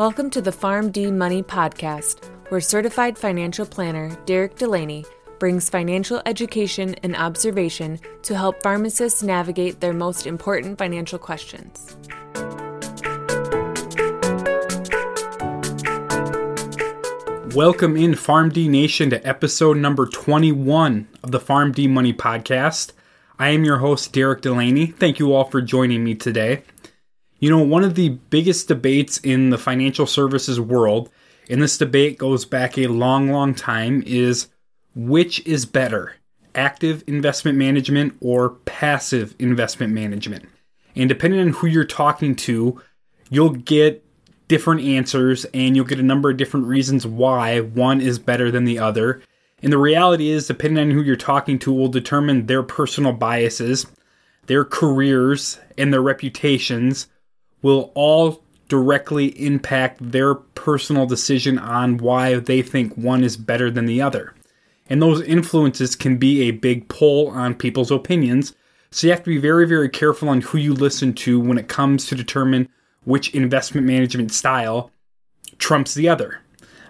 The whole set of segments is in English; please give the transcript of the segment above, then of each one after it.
Welcome to the PharmD Money Podcast, where certified financial planner Derek Delaney brings financial education and observation to help pharmacists navigate their most important financial questions. Welcome in PharmD Nation to episode number 21 of the PharmD Money Podcast. I am your host, Derek Delaney. Thank you all for joining me today. You know, one of the biggest debates in the financial services world, and this debate goes back a long, long time, is which is better, active investment management or passive investment management? And depending on who you're talking to, you'll get different answers and you'll get a number of different reasons why one is better than the other. And the reality is, depending on who you're talking to, will determine their personal biases, their careers, and their reputations will all directly impact their personal decision on why they think one is better than the other. And those influences can be a big pull on people's opinions. So you have to be very, very careful on who you listen to when it comes to determine which investment management style trumps the other.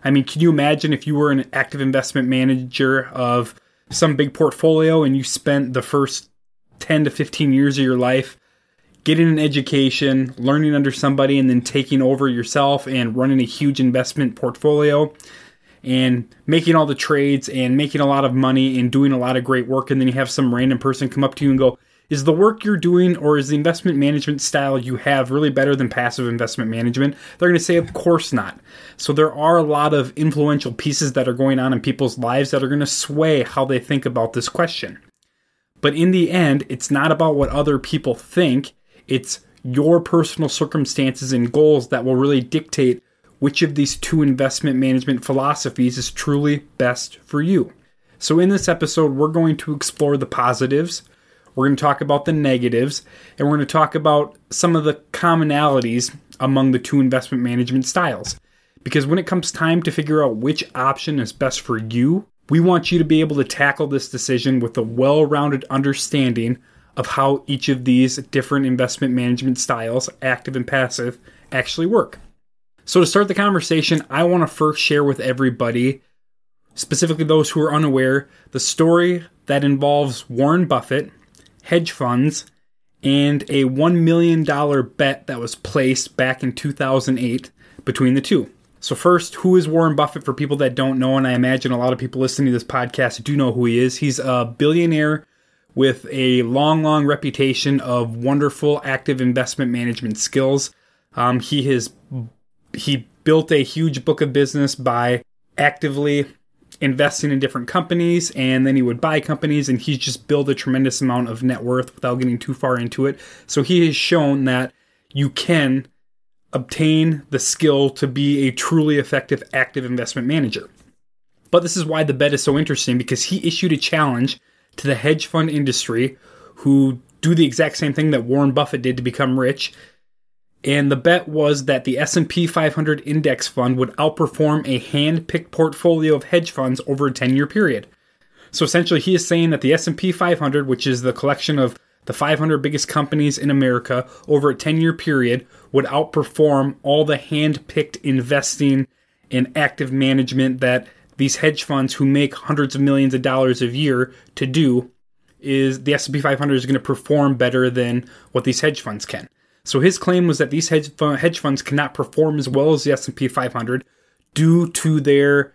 I mean, can you imagine if you were an active investment manager of some big portfolio and you spent the first 10 to 15 years of your life getting an education, learning under somebody, and then taking over yourself and running a huge investment portfolio and making all the trades and making a lot of money and doing a lot of great work. And then you have some random person come up to you and go, Is the work you're doing or is the investment management style you have really better than passive investment management? They're going to say, Of course not. So there are a lot of influential pieces that are going on in people's lives that are going to sway how they think about this question. But in the end, it's not about what other people think it's your personal circumstances and goals that will really dictate which of these two investment management philosophies is truly best for you. So, in this episode, we're going to explore the positives, we're going to talk about the negatives, and we're going to talk about some of the commonalities among the two investment management styles. Because when it comes time to figure out which option is best for you, we want you to be able to tackle this decision with a well rounded understanding of how each of these different investment management styles, active and passive, actually work. So, to start the conversation, I want to first share with everybody, specifically those who are unaware, the story that involves Warren Buffett, hedge funds, and a $1 million bet that was placed back in 2008 between the two. So, first, who is Warren Buffett for people that don't know? And I imagine a lot of people listening to this podcast do know who he is. He's a billionaire with a long, long reputation of wonderful active investment management skills. Um, he has he built a huge book of business by actively investing in different companies and then he would buy companies and he's just built a tremendous amount of net worth without getting too far into it. So he has shown that you can obtain the skill to be a truly effective active investment manager. But this is why the bet is so interesting because he issued a challenge to the hedge fund industry who do the exact same thing that Warren Buffett did to become rich. And the bet was that the S&P 500 index fund would outperform a hand-picked portfolio of hedge funds over a 10-year period. So essentially he is saying that the S&P 500, which is the collection of the 500 biggest companies in America over a 10-year period, would outperform all the hand-picked investing and active management that these hedge funds who make hundreds of millions of dollars a year to do is the S&P 500 is going to perform better than what these hedge funds can. So his claim was that these hedge, hedge funds cannot perform as well as the S&P 500 due to their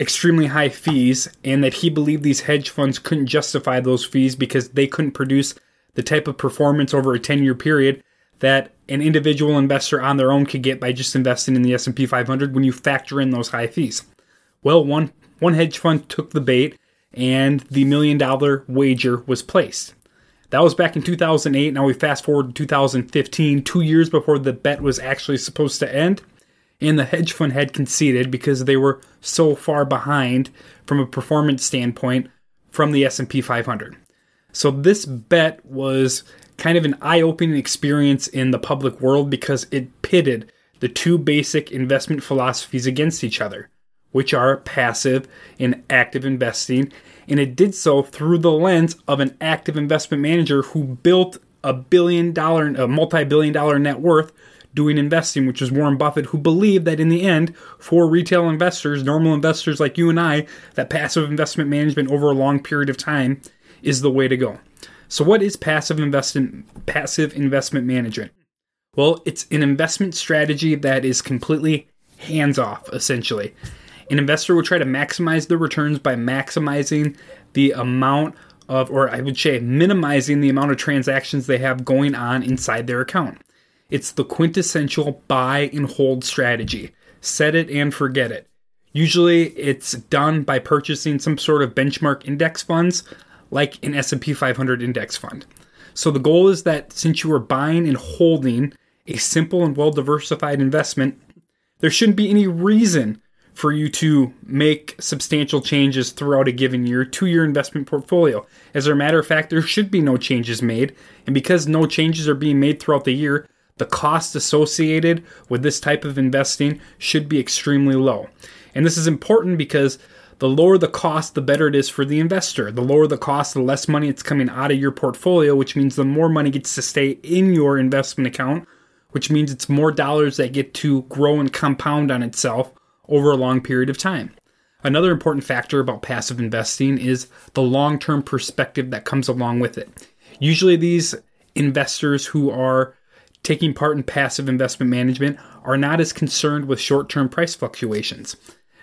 extremely high fees and that he believed these hedge funds couldn't justify those fees because they couldn't produce the type of performance over a 10-year period that an individual investor on their own could get by just investing in the S&P 500 when you factor in those high fees. Well, one one hedge fund took the bait and the million dollar wager was placed. That was back in 2008. Now we fast forward to 2015, two years before the bet was actually supposed to end. And the hedge fund had conceded because they were so far behind from a performance standpoint from the S&P 500. So this bet was kind of an eye-opening experience in the public world because it pitted the two basic investment philosophies against each other which are passive and active investing, and it did so through the lens of an active investment manager who built a billion dollar, a multi billion dollar net worth doing investing, which is Warren Buffett, who believed that in the end, for retail investors, normal investors like you and I, that passive investment management over a long period of time is the way to go. So, what is passive investment passive investment management? Well, it's an investment strategy that is completely hands off, essentially. An investor will try to maximize the returns by maximizing the amount of, or I would say, minimizing the amount of transactions they have going on inside their account. It's the quintessential buy and hold strategy. Set it and forget it. Usually it's done by purchasing some sort of benchmark index funds like an S&P 500 index fund. So the goal is that since you are buying and holding a simple and well diversified investment, there shouldn't be any reason for you to make substantial changes throughout a given year to your investment portfolio. As a matter of fact, there should be no changes made, and because no changes are being made throughout the year, the cost associated with this type of investing should be extremely low. And this is important because the lower the cost, the better it is for the investor. The lower the cost, the less money it's coming out of your portfolio, which means the more money gets to stay in your investment account, which means it's more dollars that get to grow and compound on itself over a long period of time. Another important factor about passive investing is the long term perspective that comes along with it. Usually, these investors who are taking part in passive investment management are not as concerned with short term price fluctuations.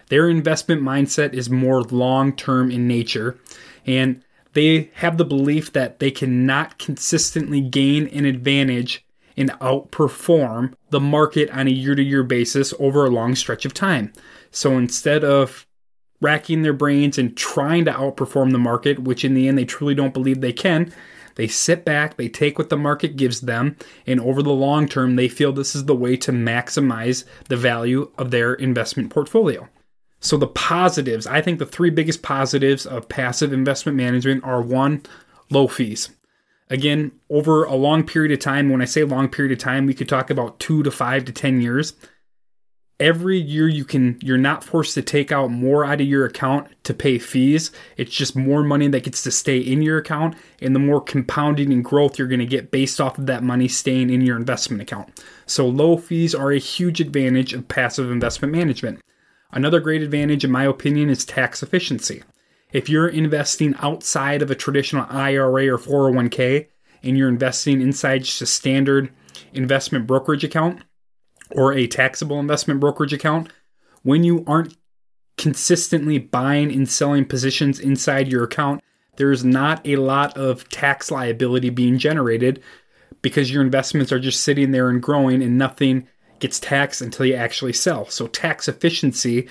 Their investment mindset is more long term in nature, and they have the belief that they cannot consistently gain an advantage and outperform the market on a year to year basis over a long stretch of time. So instead of racking their brains and trying to outperform the market, which in the end they truly don't believe they can, they sit back, they take what the market gives them, and over the long term, they feel this is the way to maximize the value of their investment portfolio. So, the positives, I think the three biggest positives of passive investment management are one, low fees. Again, over a long period of time, when I say long period of time, we could talk about two to five to 10 years. Every year you can you're not forced to take out more out of your account to pay fees. It's just more money that gets to stay in your account and the more compounding and growth you're going to get based off of that money staying in your investment account. So low fees are a huge advantage of passive investment management. Another great advantage in my opinion is tax efficiency if you're investing outside of a traditional IRA or 401k and you're investing inside just a standard investment brokerage account or a taxable investment brokerage account, when you aren't consistently buying and selling positions inside your account, there's not a lot of tax liability being generated because your investments are just sitting there and growing and nothing gets taxed until you actually sell. So, tax efficiency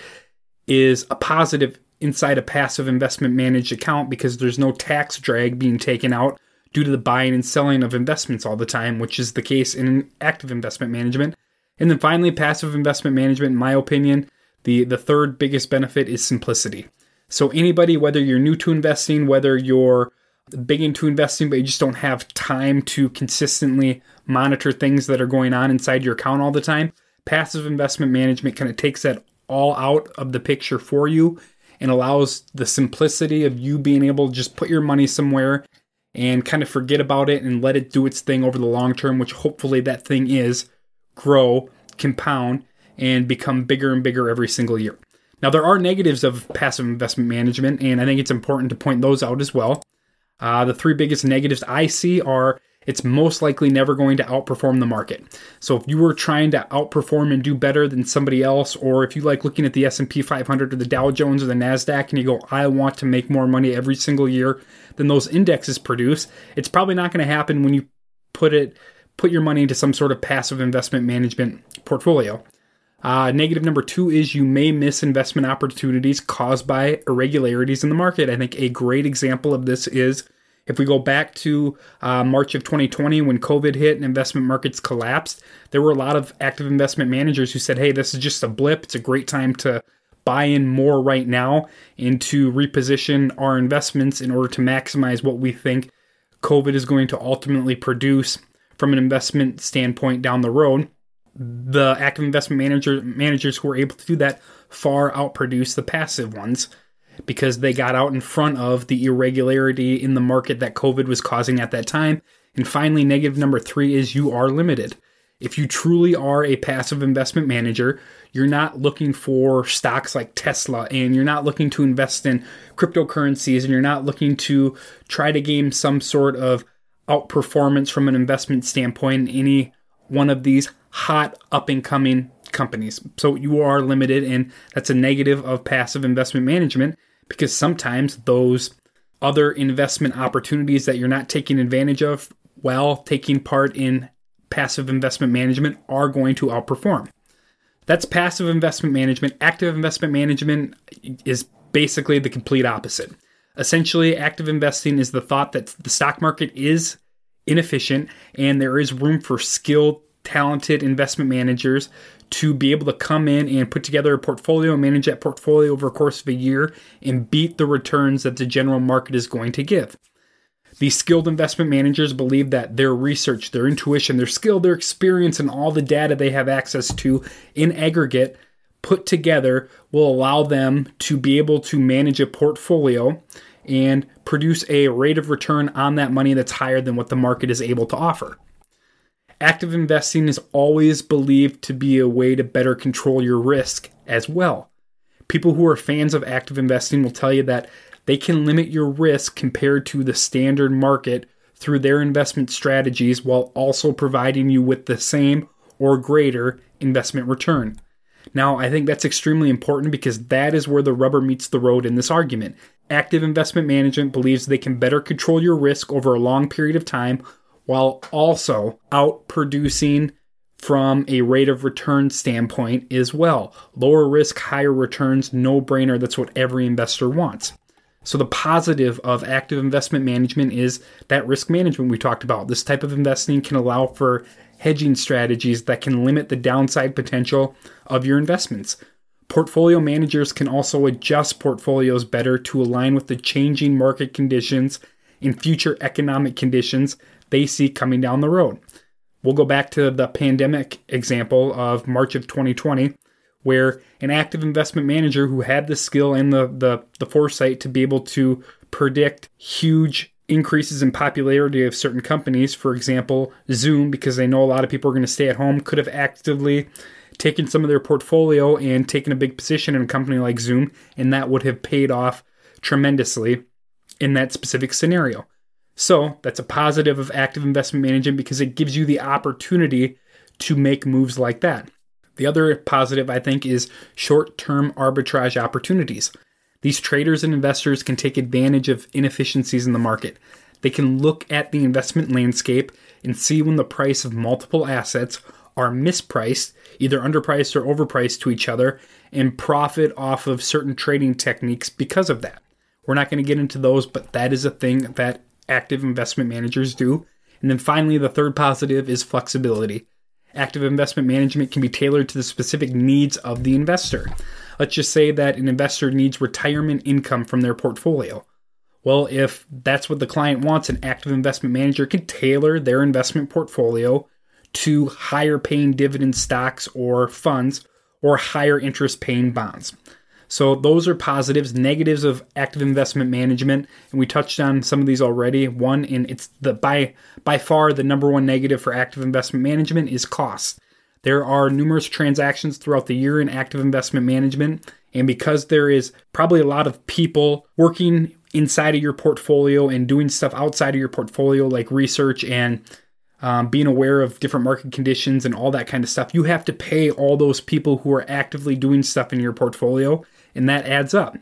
is a positive inside a passive investment managed account because there's no tax drag being taken out due to the buying and selling of investments all the time, which is the case in active investment management. And then finally, passive investment management, in my opinion, the, the third biggest benefit is simplicity. So, anybody, whether you're new to investing, whether you're big into investing, but you just don't have time to consistently monitor things that are going on inside your account all the time, passive investment management kind of takes that all out of the picture for you and allows the simplicity of you being able to just put your money somewhere and kind of forget about it and let it do its thing over the long term, which hopefully that thing is grow, compound, and become bigger and bigger every single year. Now, there are negatives of passive investment management, and I think it's important to point those out as well. Uh, the three biggest negatives I see are it's most likely never going to outperform the market. So if you were trying to outperform and do better than somebody else, or if you like looking at the S&P 500 or the Dow Jones or the Nasdaq and you go, I want to make more money every single year than those indexes produce, it's probably not going to happen when you put it put your money into some sort of passive investment management portfolio. Uh, negative number two is you may miss investment opportunities caused by irregularities in the market. I think a great example of this is if we go back to uh, March of 2020 when COVID hit and investment markets collapsed, there were a lot of active investment managers who said, hey, this is just a blip. It's a great time to buy in more right now and to reposition our investments in order to maximize what we think COVID is going to ultimately produce from an investment standpoint down the road. The active investment manager managers who were able to do that far outproduce the passive ones because they got out in front of the irregularity in the market that COVID was causing at that time. And finally, negative number three is you are limited. If you truly are a passive investment manager, you're not looking for stocks like Tesla and you're not looking to invest in cryptocurrencies and you're not looking to try to gain some sort of outperformance from an investment standpoint in any one of these hot up and coming companies. So you are limited, and that's a negative of passive investment management because sometimes those other investment opportunities that you're not taking advantage of while taking part in passive investment management are going to outperform. That's passive investment management. Active investment management is basically the complete opposite. Essentially, active investing is the thought that the stock market is inefficient and there is room for skilled, talented investment managers to be able to come in and put together a portfolio and manage that portfolio over a course of a year and beat the returns that the general market is going to give. These skilled investment managers believe that their research, their intuition, their skill, their experience, and all the data they have access to in aggregate put together will allow them to be able to manage a portfolio and produce a rate of return on that money that's higher than what the market is able to offer. Active investing is always believed to be a way to better control your risk as well. People who are fans of active investing will tell you that they can limit your risk compared to the standard market through their investment strategies while also providing you with the same or greater investment return. Now, I think that's extremely important because that is where the rubber meets the road in this argument. Active investment management believes they can better control your risk over a long period of time while also outproducing from a rate of return standpoint as well. Lower risk, higher returns, no brainer. That's what every investor wants. So, the positive of active investment management is that risk management we talked about. This type of investing can allow for hedging strategies that can limit the downside potential of your investments. Portfolio managers can also adjust portfolios better to align with the changing market conditions and future economic conditions they see coming down the road. We'll go back to the pandemic example of March of 2020, where an active investment manager who had the skill and the, the, the foresight to be able to predict huge increases in popularity of certain companies, for example, Zoom, because they know a lot of people are going to stay at home, could have actively taken some of their portfolio and taken a big position in a company like Zoom, and that would have paid off tremendously in that specific scenario. So that's a positive of active investment management because it gives you the opportunity to make moves like that. The other positive, I think, is short term arbitrage opportunities. These traders and investors can take advantage of inefficiencies in the market. They can look at the investment landscape and see when the price of multiple assets are mispriced, either underpriced or overpriced to each other, and profit off of certain trading techniques because of that. We're not going to get into those, but that is a thing that active investment managers do. And then finally, the third positive is flexibility. Active investment management can be tailored to the specific needs of the investor. Let's just say that an investor needs retirement income from their portfolio. Well, if that's what the client wants, an active investment manager can tailor their investment portfolio to higher paying dividend stocks or funds or higher interest paying bonds. So those are positives, negatives of active investment management, and we touched on some of these already. One, and it's the by by far the number one negative for active investment management is cost. There are numerous transactions throughout the year in active investment management, and because there is probably a lot of people working inside of your portfolio and doing stuff outside of your portfolio, like research and um, being aware of different market conditions and all that kind of stuff, you have to pay all those people who are actively doing stuff in your portfolio and that adds up.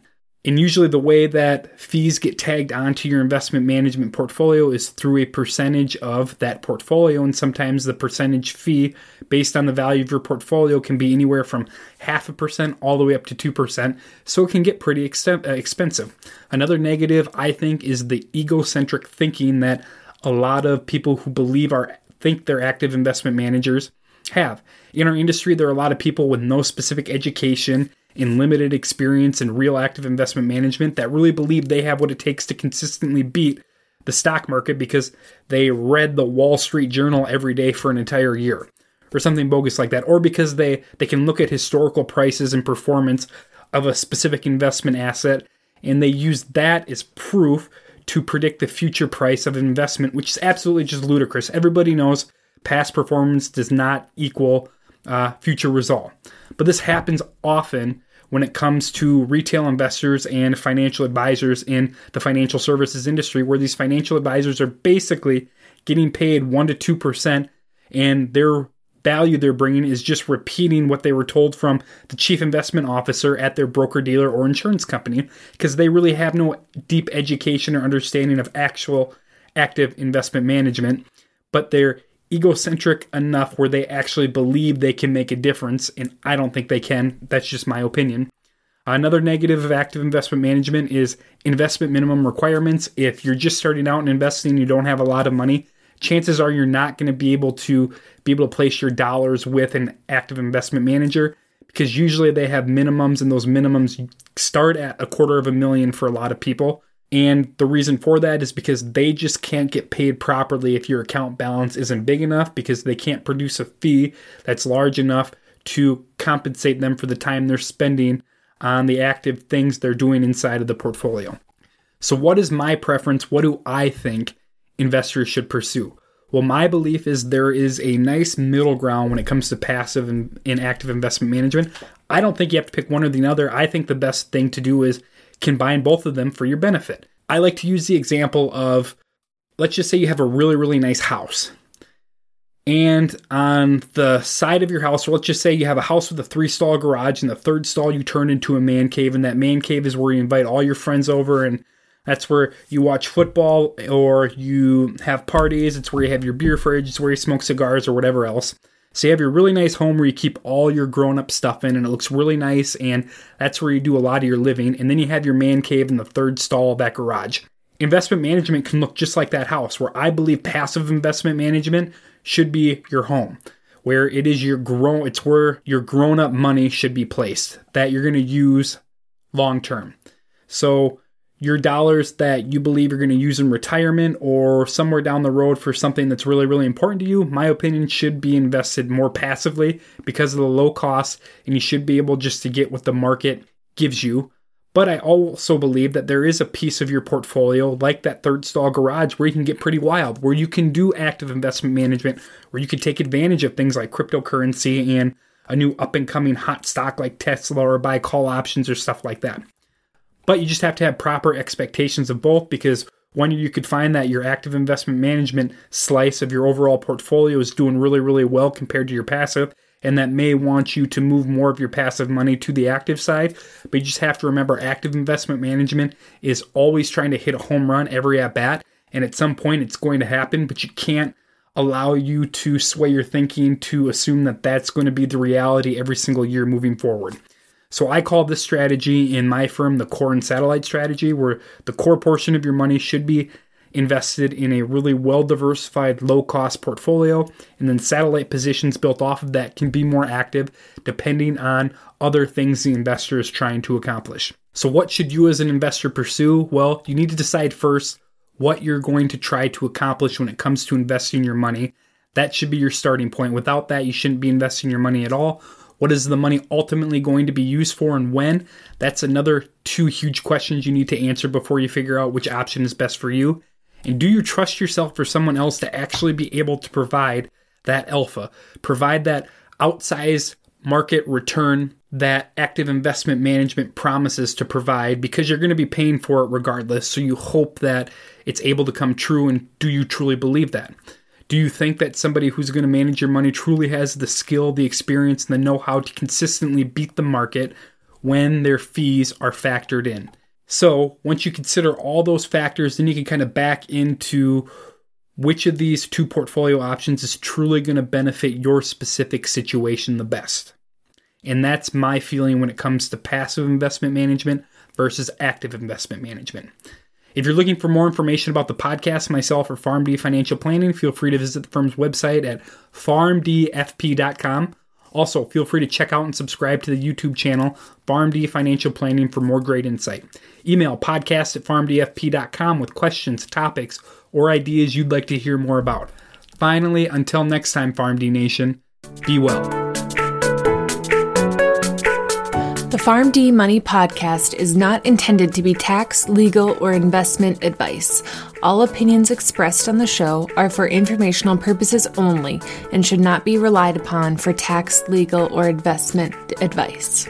And usually, the way that fees get tagged onto your investment management portfolio is through a percentage of that portfolio. And sometimes the percentage fee, based on the value of your portfolio, can be anywhere from half a percent all the way up to 2%. So it can get pretty ex- uh, expensive. Another negative, I think, is the egocentric thinking that a lot of people who believe are think they're active investment managers have. In our industry, there are a lot of people with no specific education in limited experience in real active investment management that really believe they have what it takes to consistently beat the stock market because they read the Wall Street Journal every day for an entire year or something bogus like that or because they they can look at historical prices and performance of a specific investment asset and they use that as proof to predict the future price of an investment which is absolutely just ludicrous everybody knows past performance does not equal uh, future result. But this happens often when it comes to retail investors and financial advisors in the financial services industry, where these financial advisors are basically getting paid 1% to 2%, and their value they're bringing is just repeating what they were told from the chief investment officer at their broker dealer or insurance company because they really have no deep education or understanding of actual active investment management, but they're egocentric enough where they actually believe they can make a difference, and I don't think they can. That's just my opinion. Another negative of active investment management is investment minimum requirements. If you're just starting out and investing, you don't have a lot of money, chances are you're not going to be able to be able to place your dollars with an active investment manager because usually they have minimums and those minimums start at a quarter of a million for a lot of people. And the reason for that is because they just can't get paid properly if your account balance isn't big enough because they can't produce a fee that's large enough to compensate them for the time they're spending on the active things they're doing inside of the portfolio. So, what is my preference? What do I think investors should pursue? Well, my belief is there is a nice middle ground when it comes to passive and, active investment management. I don't think you have to pick one or the other. I think the best thing to do is combine both of them for your benefit. I like to use the example of let's just say you have a really, really nice house. And on the side of your house, or let's just say you have a house with a three stall garage, and the third stall you turn into a man cave, and that man cave is where you invite all your friends over, and that's where you watch football or you have parties. It's where you have your beer fridge, it's where you smoke cigars or whatever else. So you have your really nice home where you keep all your grown up stuff in and it looks really nice, and that's where you do a lot of your living. And then you have your man cave in the third stall of that garage. Investment management can look just like that house, where I believe passive investment management should be your home, where it is your grown it's where your grown up money should be placed that you're going to use long term. So your dollars that you believe you're going to use in retirement or somewhere down the road for something that's really, really important to you, my opinion should be invested more passively because of the low cost, and you should be able just to get what the market gives you. But I also believe that there is a piece of your portfolio, like that third stall garage, where you can get pretty wild, where you can do active investment management, where you can take advantage of things like cryptocurrency and a new up and coming hot stock like Tesla or buy call options or stuff like that. But you just have to have proper expectations of both because one you could find that your active investment management slice of your overall portfolio is doing really, really well compared to your passive. And that may want you to move more of your passive money to the active side. But you just have to remember active investment management is always trying to hit a home run every at bat. And at some point it's going to happen, but you can't allow you to sway your thinking to assume that that's going to be the reality every single year moving forward. So I call this strategy in my firm the core and satellite strategy, where the core portion of your money should be invested in a really well diversified, low cost portfolio. And then satellite positions built off of that can be more active depending on other things the investor is trying to accomplish. So, what should you as an investor pursue? Well, you need to decide first what you're going to try to accomplish when it comes to investing your money. That should be your starting point. Without that, you shouldn't be investing your money at all. What is the money ultimately going to be used for and when? That's another two huge questions you need to answer before you figure out which option is best for you. And do you trust yourself or someone else to actually be able to provide that alpha, provide that outsized market return that active investment management promises to provide because you're going to be paying for it regardless. So you hope that it's able to come true. And do you truly believe that? Do you think that somebody who's going to manage your money truly has the skill, the experience, and the know how to consistently beat the market when their fees are factored in? So, once you consider all those factors, then you can kind of back into which of these two portfolio options is truly going to benefit your specific situation the best. And that's my feeling when it comes to passive investment management versus active investment management. If you're looking for more information about the podcast, myself, or PharmD Financial Planning, feel free to visit the firm's website at pharmdfp.com. Also, feel free to check out and subscribe to the YouTube channel, PharmD Financial Planning, for more great insight. Email podcast at pharmdfp.com with questions, topics, or ideas you'd like to hear more about. Finally, until next time, PharmD Nation, be well. PharmD Money podcast is not intended to be tax, legal, or investment advice. All opinions expressed on the show are for informational purposes only and should not be relied upon for tax, legal, or investment advice.